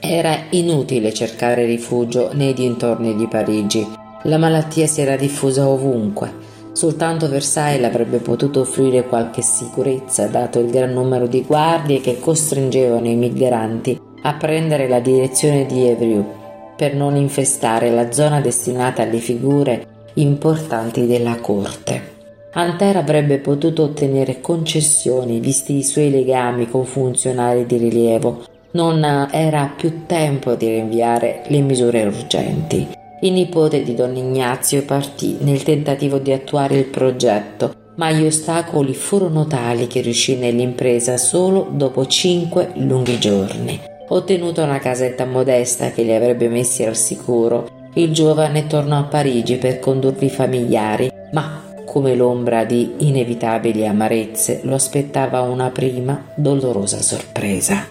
Era inutile cercare rifugio nei dintorni di Parigi. La malattia si era diffusa ovunque. Soltanto Versailles avrebbe potuto offrire qualche sicurezza, dato il gran numero di guardie che costringevano i migranti a prendere la direzione di Evrieux per non infestare la zona destinata alle figure importanti della corte. Antera avrebbe potuto ottenere concessioni visti i suoi legami con funzionari di rilievo. Non era più tempo di rinviare le misure urgenti. Il nipote di don Ignazio partì nel tentativo di attuare il progetto, ma gli ostacoli furono tali che riuscì nell'impresa solo dopo cinque lunghi giorni. Ottenuta una casetta modesta che li avrebbe messi al sicuro, il giovane tornò a Parigi per condurvi i familiari, ma come l'ombra di inevitabili amarezze lo aspettava una prima dolorosa sorpresa.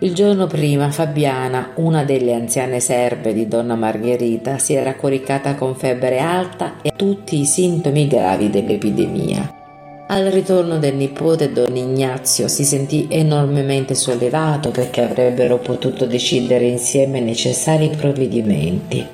Il giorno prima Fabiana, una delle anziane serve di donna Margherita, si era coricata con febbre alta e tutti i sintomi gravi dell'epidemia. Al ritorno del nipote don Ignazio si sentì enormemente sollevato perché avrebbero potuto decidere insieme i necessari provvedimenti.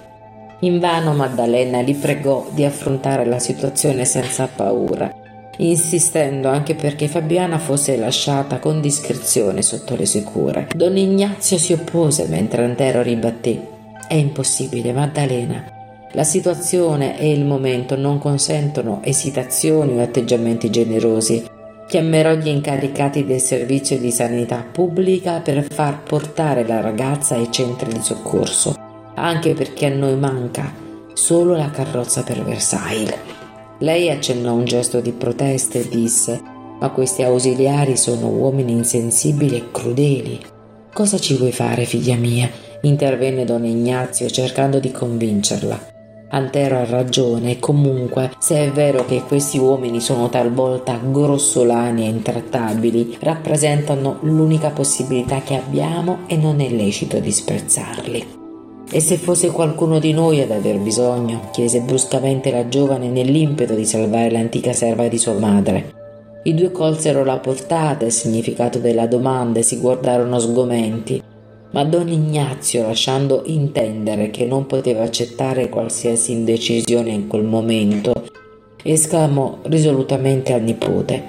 Invano Maddalena li pregò di affrontare la situazione senza paura, insistendo anche perché Fabiana fosse lasciata con discrezione sotto le sue cure. Don Ignazio si oppose mentre Antero ribatté: È impossibile, Maddalena. La situazione e il momento non consentono esitazioni o atteggiamenti generosi. Chiamerò gli incaricati del servizio di sanità pubblica per far portare la ragazza ai centri di soccorso, anche perché a noi manca solo la carrozza per Versailles. Lei accennò un gesto di protesta e disse: Ma questi ausiliari sono uomini insensibili e crudeli. Cosa ci vuoi fare, figlia mia? intervenne don Ignazio cercando di convincerla. Antero ha ragione comunque, se è vero che questi uomini sono talvolta grossolani e intrattabili, rappresentano l'unica possibilità che abbiamo e non è lecito disprezzarli. E se fosse qualcuno di noi ad aver bisogno? chiese bruscamente la giovane nell'impeto di salvare l'antica serva di sua madre. I due colsero la portata e il significato della domanda e si guardarono sgomenti. Ma don Ignazio, lasciando intendere che non poteva accettare qualsiasi indecisione in quel momento, esclamò risolutamente al nipote: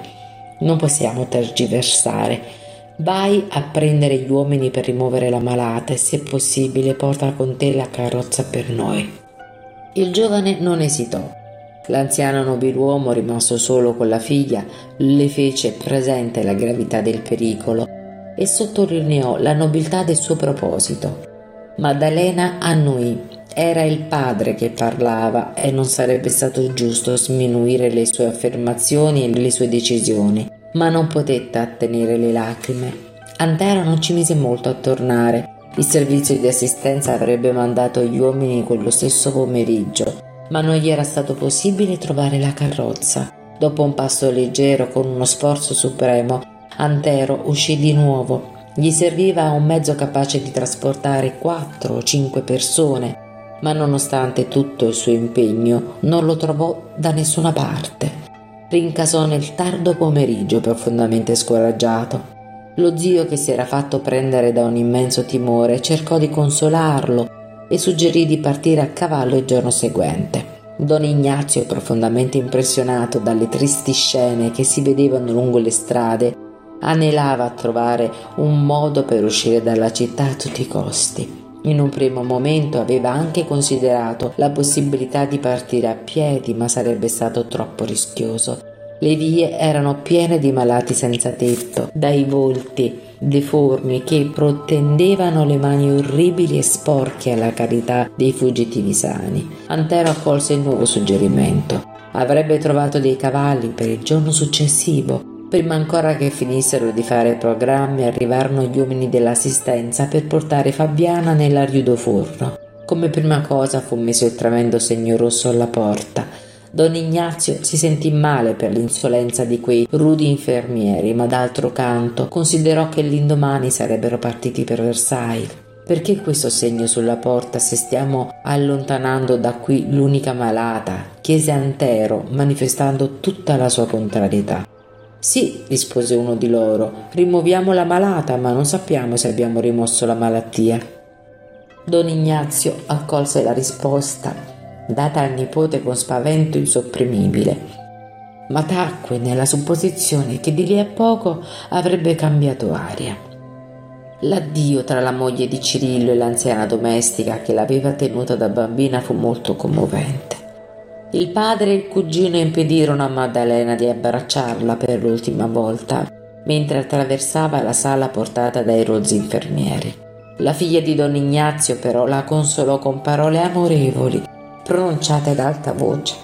Non possiamo tergiversare. Vai a prendere gli uomini per rimuovere la malata e se possibile porta con te la carrozza per noi. Il giovane non esitò. L'anziano nobiluomo, rimasto solo con la figlia, le fece presente la gravità del pericolo e sottolineò la nobiltà del suo proposito. Maddalena annuì. Era il padre che parlava e non sarebbe stato giusto sminuire le sue affermazioni e le sue decisioni ma non poté trattenere le lacrime. Antero non ci mise molto a tornare. Il servizio di assistenza avrebbe mandato gli uomini quello stesso pomeriggio, ma non gli era stato possibile trovare la carrozza. Dopo un passo leggero, con uno sforzo supremo, Antero uscì di nuovo. Gli serviva un mezzo capace di trasportare quattro o cinque persone, ma nonostante tutto il suo impegno non lo trovò da nessuna parte rincasò nel tardo pomeriggio profondamente scoraggiato. Lo zio, che si era fatto prendere da un immenso timore, cercò di consolarlo e suggerì di partire a cavallo il giorno seguente. Don Ignazio, profondamente impressionato dalle tristi scene che si vedevano lungo le strade, anelava a trovare un modo per uscire dalla città a tutti i costi. In un primo momento aveva anche considerato la possibilità di partire a piedi, ma sarebbe stato troppo rischioso. Le vie erano piene di malati senza tetto, dai volti deformi che protendevano le mani orribili e sporche alla carità dei fuggitivi sani. Antero accolse il nuovo suggerimento. Avrebbe trovato dei cavalli per il giorno successivo Prima ancora che finissero di fare programmi arrivarono gli uomini dell'assistenza per portare Fabiana nell'ariudo forno. Come prima cosa fu messo il tremendo segno rosso alla porta. Don Ignazio si sentì male per l'insolenza di quei rudi infermieri, ma d'altro canto considerò che l'indomani sarebbero partiti per Versailles. Perché questo segno sulla porta se stiamo allontanando da qui l'unica malata? chiese Antero, manifestando tutta la sua contrarietà. Sì, rispose uno di loro, rimuoviamo la malata, ma non sappiamo se abbiamo rimosso la malattia. Don Ignazio accolse la risposta, data al nipote con spavento insopprimibile, ma tacque nella supposizione che di lì a poco avrebbe cambiato aria. L'addio tra la moglie di Cirillo e l'anziana domestica che l'aveva tenuta da bambina fu molto commovente. Il padre e il cugino impedirono a Maddalena di abbracciarla per l'ultima volta mentre attraversava la sala portata dai rozzi infermieri. La figlia di don Ignazio però la consolò con parole amorevoli, pronunciate ad alta voce.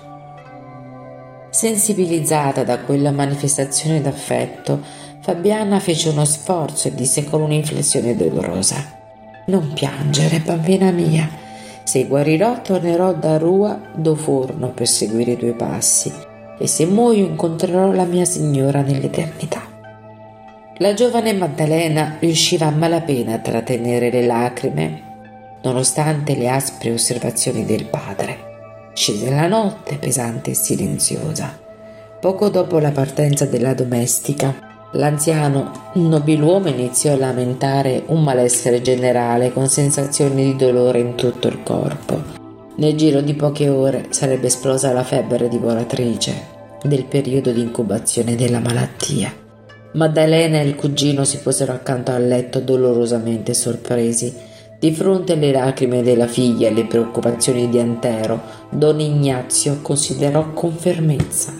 Sensibilizzata da quella manifestazione d'affetto, Fabiana fece uno sforzo e disse con un'inflessione dolorosa: Non piangere, bambina mia. Se guarirò tornerò da Rua do Forno per seguire i tuoi passi e se muoio incontrerò la mia signora nell'eternità. La giovane Maddalena riusciva a malapena a trattenere le lacrime, nonostante le aspre osservazioni del padre. Scese la notte pesante e silenziosa. Poco dopo la partenza della domestica, L'anziano nobiluomo iniziò a lamentare un malessere generale con sensazioni di dolore in tutto il corpo. Nel giro di poche ore sarebbe esplosa la febbre divoratrice del periodo di incubazione della malattia. Maddalena e il cugino si posero accanto al letto dolorosamente sorpresi. Di fronte alle lacrime della figlia e alle preoccupazioni di Antero, don Ignazio considerò con fermezza.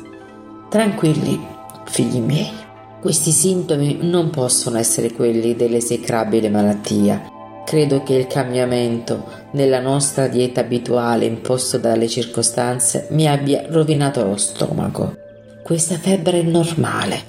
Tranquilli, figli miei, questi sintomi non possono essere quelli dell'esecrabile malattia. Credo che il cambiamento nella nostra dieta abituale imposto dalle circostanze mi abbia rovinato lo stomaco. Questa febbre è normale,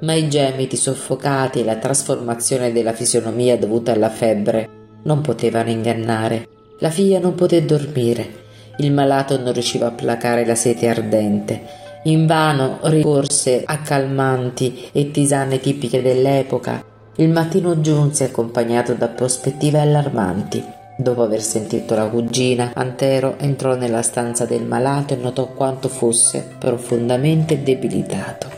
ma i gemiti soffocati e la trasformazione della fisionomia dovuta alla febbre non potevano ingannare. La figlia non poté dormire. Il malato non riusciva a placare la sete ardente Invano ricorse a calmanti e tisane tipiche dell'epoca. Il mattino giunse accompagnato da prospettive allarmanti. Dopo aver sentito la cugina, Antero entrò nella stanza del malato e notò quanto fosse profondamente debilitato.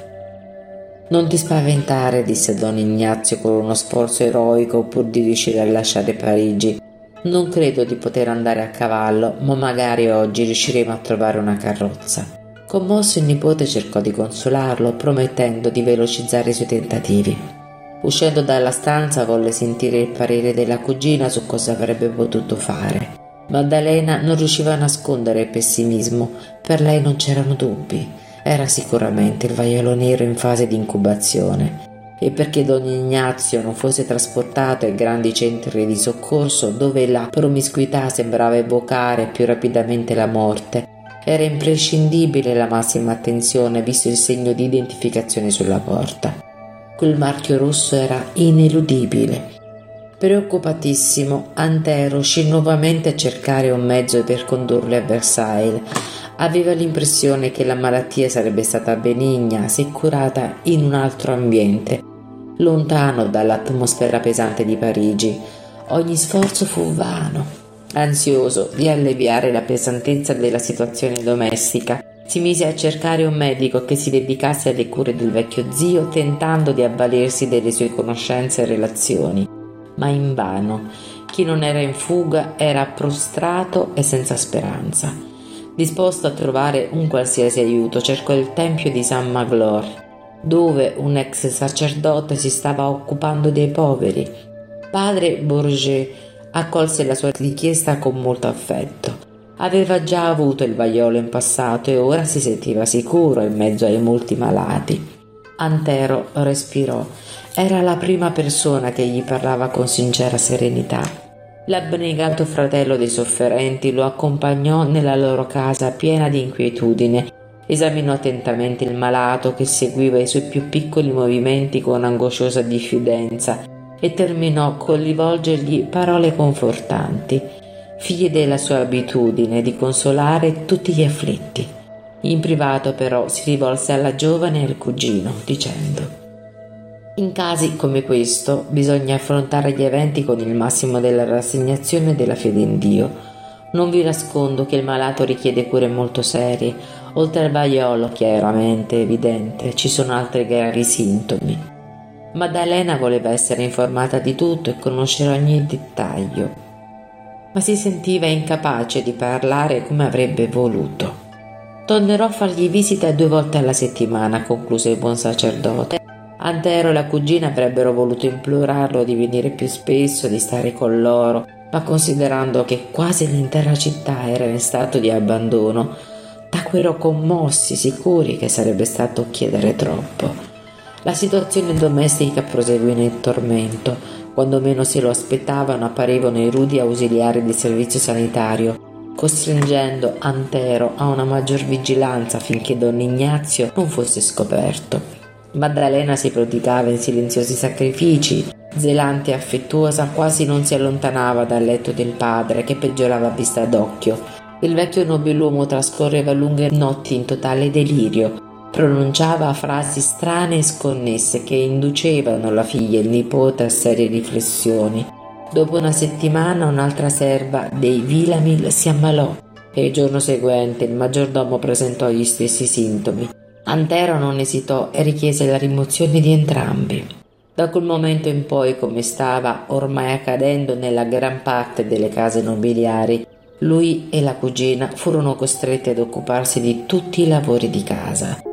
Non ti spaventare, disse don Ignazio con uno sforzo eroico pur di riuscire a lasciare Parigi. Non credo di poter andare a cavallo, ma magari oggi riusciremo a trovare una carrozza. Commosso il nipote cercò di consolarlo, promettendo di velocizzare i suoi tentativi. Uscendo dalla stanza volle sentire il parere della cugina su cosa avrebbe potuto fare. Maddalena non riusciva a nascondere il pessimismo, per lei non c'erano dubbi. Era sicuramente il vaiolo nero in fase di incubazione e perché Don Ignazio non fosse trasportato ai grandi centri di soccorso dove la promiscuità sembrava evocare più rapidamente la morte, era imprescindibile la massima attenzione visto il segno di identificazione sulla porta. Quel marchio rosso era ineludibile. Preoccupatissimo, Antero uscì nuovamente a cercare un mezzo per condurli a Versailles, Aveva l'impressione che la malattia sarebbe stata benigna se curata in un altro ambiente, lontano dall'atmosfera pesante di Parigi. Ogni sforzo fu vano. Ansioso di alleviare la pesantezza della situazione domestica, si mise a cercare un medico che si dedicasse alle cure del vecchio zio, tentando di avvalersi delle sue conoscenze e relazioni. Ma invano. Chi non era in fuga era prostrato e senza speranza. Disposto a trovare un qualsiasi aiuto, cercò il tempio di San Magloire, dove un ex sacerdote si stava occupando dei poveri. Padre Bourget accolse la sua richiesta con molto affetto. Aveva già avuto il vaiolo in passato e ora si sentiva sicuro in mezzo ai molti malati. Antero respirò. Era la prima persona che gli parlava con sincera serenità. L'abnegato fratello dei sofferenti lo accompagnò nella loro casa piena di inquietudine. Esaminò attentamente il malato che seguiva i suoi più piccoli movimenti con angosciosa diffidenza e terminò col rivolgergli parole confortanti, figlie della sua abitudine di consolare tutti gli afflitti. In privato però si rivolse alla giovane e al cugino, dicendo in casi come questo bisogna affrontare gli eventi con il massimo della rassegnazione e della fede in Dio. Non vi nascondo che il malato richiede cure molto serie. Oltre al vaiolo, chiaramente evidente, ci sono altri gravi sintomi. Maddalena voleva essere informata di tutto e conoscere ogni dettaglio, ma si sentiva incapace di parlare come avrebbe voluto. Tornerò a fargli visita due volte alla settimana, concluse il buon sacerdote. Antero e la cugina avrebbero voluto implorarlo di venire più spesso, di stare con loro, ma considerando che quasi l'intera città era in stato di abbandono, tacquero commossi, sicuri che sarebbe stato chiedere troppo. La situazione domestica proseguì nel tormento. Quando meno se lo aspettavano apparivano i rudi ausiliari del servizio sanitario, costringendo Antero a una maggior vigilanza finché don Ignazio non fosse scoperto. Maddalena si prodigava in silenziosi sacrifici, zelante e affettuosa, quasi non si allontanava dal letto del padre, che peggiorava a vista d'occhio. Il vecchio nobiluomo trascorreva lunghe notti in totale delirio, pronunciava frasi strane e sconnesse che inducevano la figlia e il nipote a serie riflessioni. Dopo una settimana un'altra serva dei Vilamil si ammalò e il giorno seguente il maggiordomo presentò gli stessi sintomi. Antero non esitò e richiese la rimozione di entrambi. Da quel momento in poi, come stava ormai accadendo nella gran parte delle case nobiliari, lui e la cugina furono costretti ad occuparsi di tutti i lavori di casa.